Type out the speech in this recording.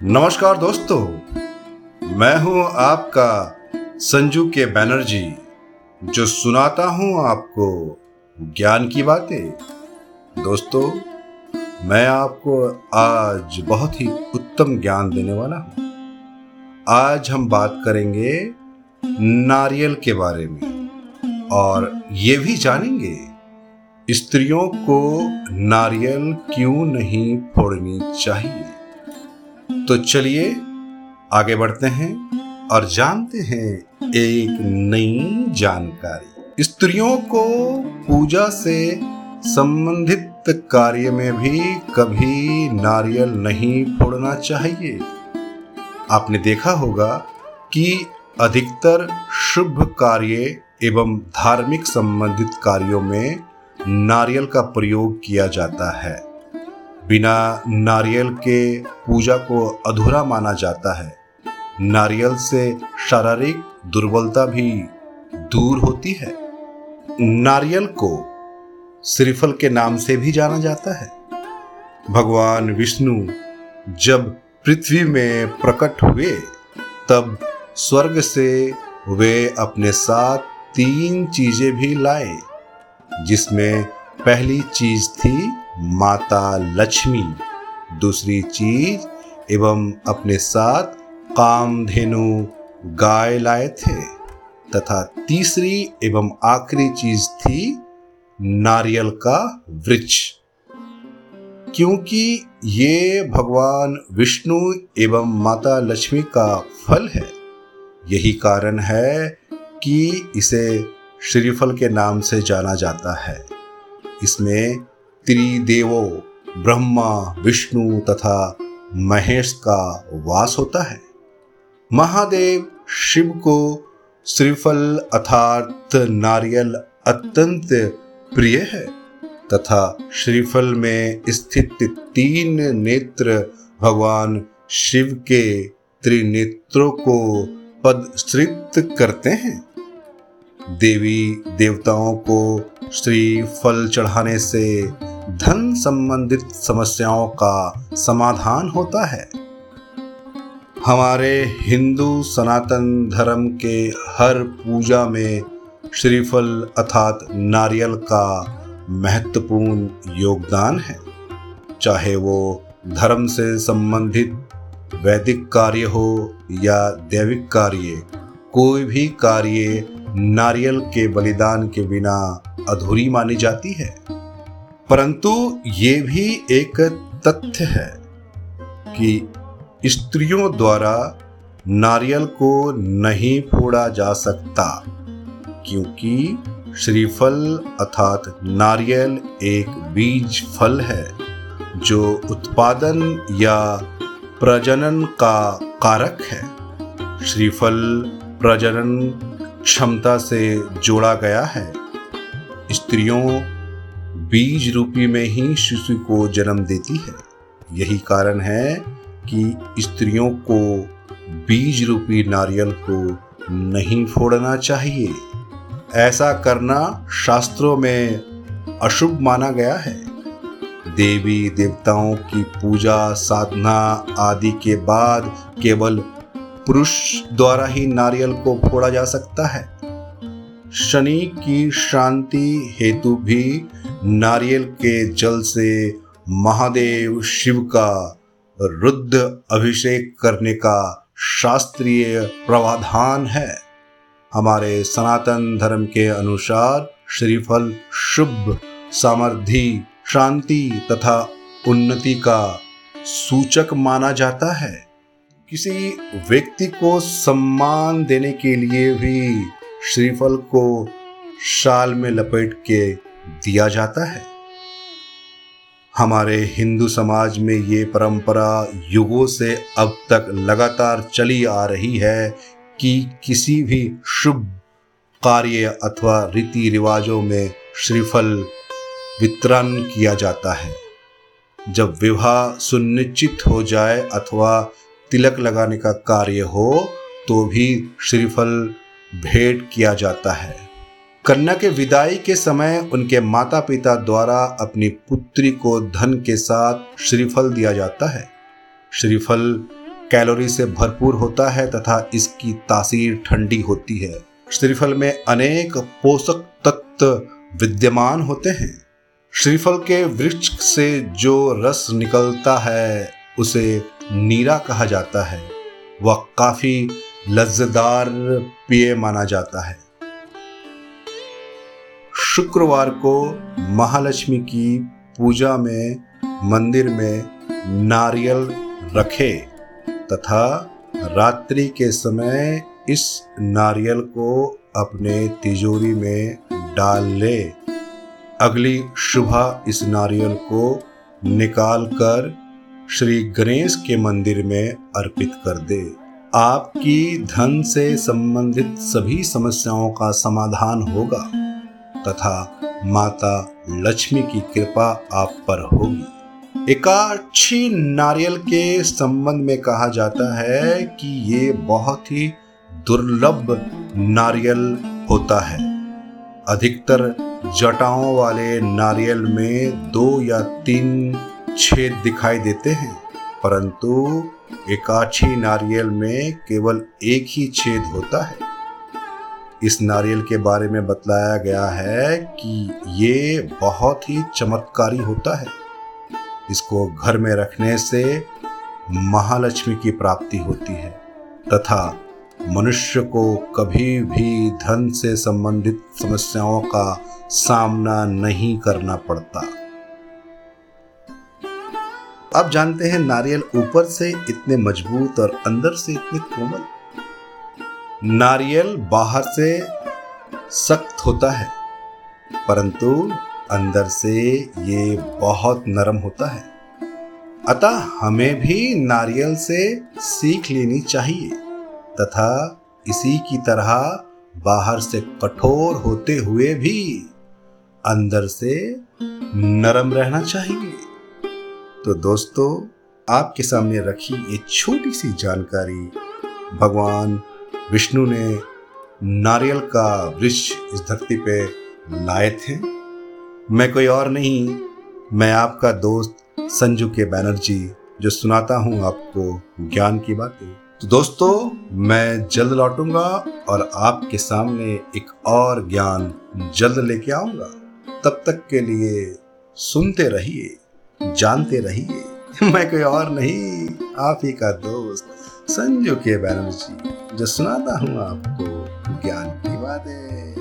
नमस्कार दोस्तों, मैं हूँ आपका संजू के बैनर्जी, जो सुनाता हूँ आपको ज्ञान की बातें। दोस्तों, मैं आपको आज बहुत ही उत्तम ज्ञान देने वाला हूँ। आज हम बात करेंगे नारियल के बारे में, और ये भी जानेंगे, स्त्रियों को नारियल क्यों नहीं फोड़नी चाहिए? तो चलिए आगे बढ़ते हैं और जानते हैं एक नई जानकारी। स्त्रियों को पूजा से संबंधित कार्य में भी कभी नारियल नहीं फोड़ना चाहिए। आपने देखा होगा कि अधिकतर शुभ कार्य एवं धार्मिक संबंधित कार्यों में नारियल का प्रयोग किया जाता है। बिना नारियल के पूजा को अधूरा माना जाता है। नारियल से शारीरिक दुर्बलता भी दूर होती है। नारियल को श्रीफल के नाम से भी जाना जाता है। भगवान विष्णु जब पृथ्वी में प्रकट हुए, तब स्वर्ग से वे अपने साथ तीन चीज़ें भी लाए, जिसमें पहली चीज़ थी माता लक्ष्मी। दूसरी चीज़, एवं अपने साथ कामधेनु गाय लाए थे। तथा तीसरी एवं आखिरी चीज़ थी, नारियल का वृक्ष। क्योंकि ये भगवान विष्णु एवं माता लक्ष्मी का फल है, यही कारण है कि इसे श्रीफल के नाम से जाना जाता है। इसमें त्रिदेवों, ब्रह्मा, विष्णु तथा महेश का वास होता है। महादेव शिव को श्रीफल अर्थात नारियल अत्यंत प्रिय है तथा श्रीफल में स्थित तीन नेत्र भगवान शिव के त्रिनेत्रों को पदश्रित करते हैं। देवी देवताओं को श्री फल चढ़ाने से धन संबंधित समस्याओं का समाधान होता है। हमारे हिंदू सनातन धर्म के हर पूजा में श्रीफल अर्थात नारियल का महत्वपूर्ण योगदान है। चाहे वो धर्म से संबंधित वैदिक कार्य हो या दैविक कार्य, कोई भी कार्य नारियल के बलिदान के बिना अधूरी मानी जाती है। परंतु ये भी एक तथ्य है कि स्त्रियों द्वारा नारियल को नहीं फोड़ा जा सकता, क्योंकि श्रीफल अर्थात नारियल एक बीज फल है, जो उत्पादन या प्रजनन का कारक है। श्रीफल प्रजनन क्षमता से जोड़ा गया है। स्त्रियों बीज रूपी में ही शिशु को जन्म देती है। यही कारण है कि स्त्रियों को बीज रूपी नारियल को नहीं फोड़ना चाहिए। ऐसा करना शास्त्रों में अशुभ माना गया है। देवी देवताओं की पूजा, साधना आदि के बाद केवल पुरुष द्वारा ही नारियल को फोड़ा जा सकता है। शनि की शांति हेतु भी नारियल के जल से महादेव शिव का रुद्ध अभिषेक करने का शास्त्रीय प्रावधान है। हमारे सनातन धर्म के अनुसार श्रीफल, शुभ सामर्थ्य शांति तथा उन्नति का सूचक माना जाता है। किसी व्यक्ति को सम्मान देने के लिए भी श्रीफल को शाल में लपेट के दिया जाता है। हमारे हिंदू समाज में ये परंपरा युगों से अब तक लगातार चली आ रही है कि किसी भी शुभ कार्य अथवा रीति रिवाजों में श्रीफल वितरण किया जाता है। जब विवाह सुनिश्चित हो जाए अथवा तिलक लगाने का कार्य हो तो भी श्रीफल भेंट किया जाता है। कन्या के विदाई के समय उनके माता पिता द्वारा अपनी पुत्री को धन के साथ श्रीफल दिया जाता है। श्रीफल कैलोरी से भरपूर होता है तथा इसकी तासीर ठंडी होती है। श्रीफल में अनेक पोषक तत्व विद्यमान होते हैं। श्रीफल के वृक्ष से जो रस निकलता है, उसे नीरा कहा जाता है। वह काफ़ी लज्जदार पेय माना जाता है। शुक्रवार को महालक्ष्मी की पूजा में, मंदिर में नारियल रखे तथा रात्रि के समय इस नारियल को अपने तिजोरी में डाल ले। अगली सुबह इस नारियल को निकाल कर श्री गणेश के मंदिर में अर्पित कर दे। आपकी धन से संबंधित सभी समस्याओं का समाधान होगा। तथा माता लक्ष्मी की कृपा आप पर होगी। एकाक्षी नारियल के संबंध में कहा जाता है कि ये बहुत ही दुर्लभ नारियल होता है। अधिकतर जटाओं वाले नारियल में दो या तीन छेद दिखाई देते हैं, परंतु एकाक्षी नारियल में केवल एक ही छेद होता है। इस नारियल के बारे में बतलाया गया है कि ये बहुत ही चमत्कारी होता है। इसको घर में रखने से महालक्ष्मी की प्राप्ति होती है, तथा मनुष्य को कभी भी धन से संबंधित समस्याओं का सामना नहीं करना पड़ता। आप जानते हैं, नारियल ऊपर से इतने मज़बूत और अंदर से इतने कोमल नारियल बाहर से सख्त होता है, परंतु अंदर से ये बहुत नरम होता है। अतः हमें भी नारियल से सीख लेनी चाहिए, तथा इसी की तरह बाहर से कठोर होते हुए भी अंदर से नरम रहना चाहिए। तो दोस्तों, आपके सामने रखी ये छोटी सी जानकारी भगवान विष्णु ने नारियल का वृक्ष इस धरती पे लाए थे। मैं कोई और नहीं, मैं आपका दोस्त संजू के बैनर्जी जो सुनाता हूँ आपको ज्ञान की बातें। तो दोस्तों, मैं जल्द लौटूँगा और आपके सामने एक और ज्ञान जल्द लेके आऊँगा। तब तक के लिए सुनते रहिए, जानते रहिए। मैं कोई और नहीं, आप ही का दोस्त संजू के बैनर्जी जो सुनाता हूँ आपको ज्ञान की बातें।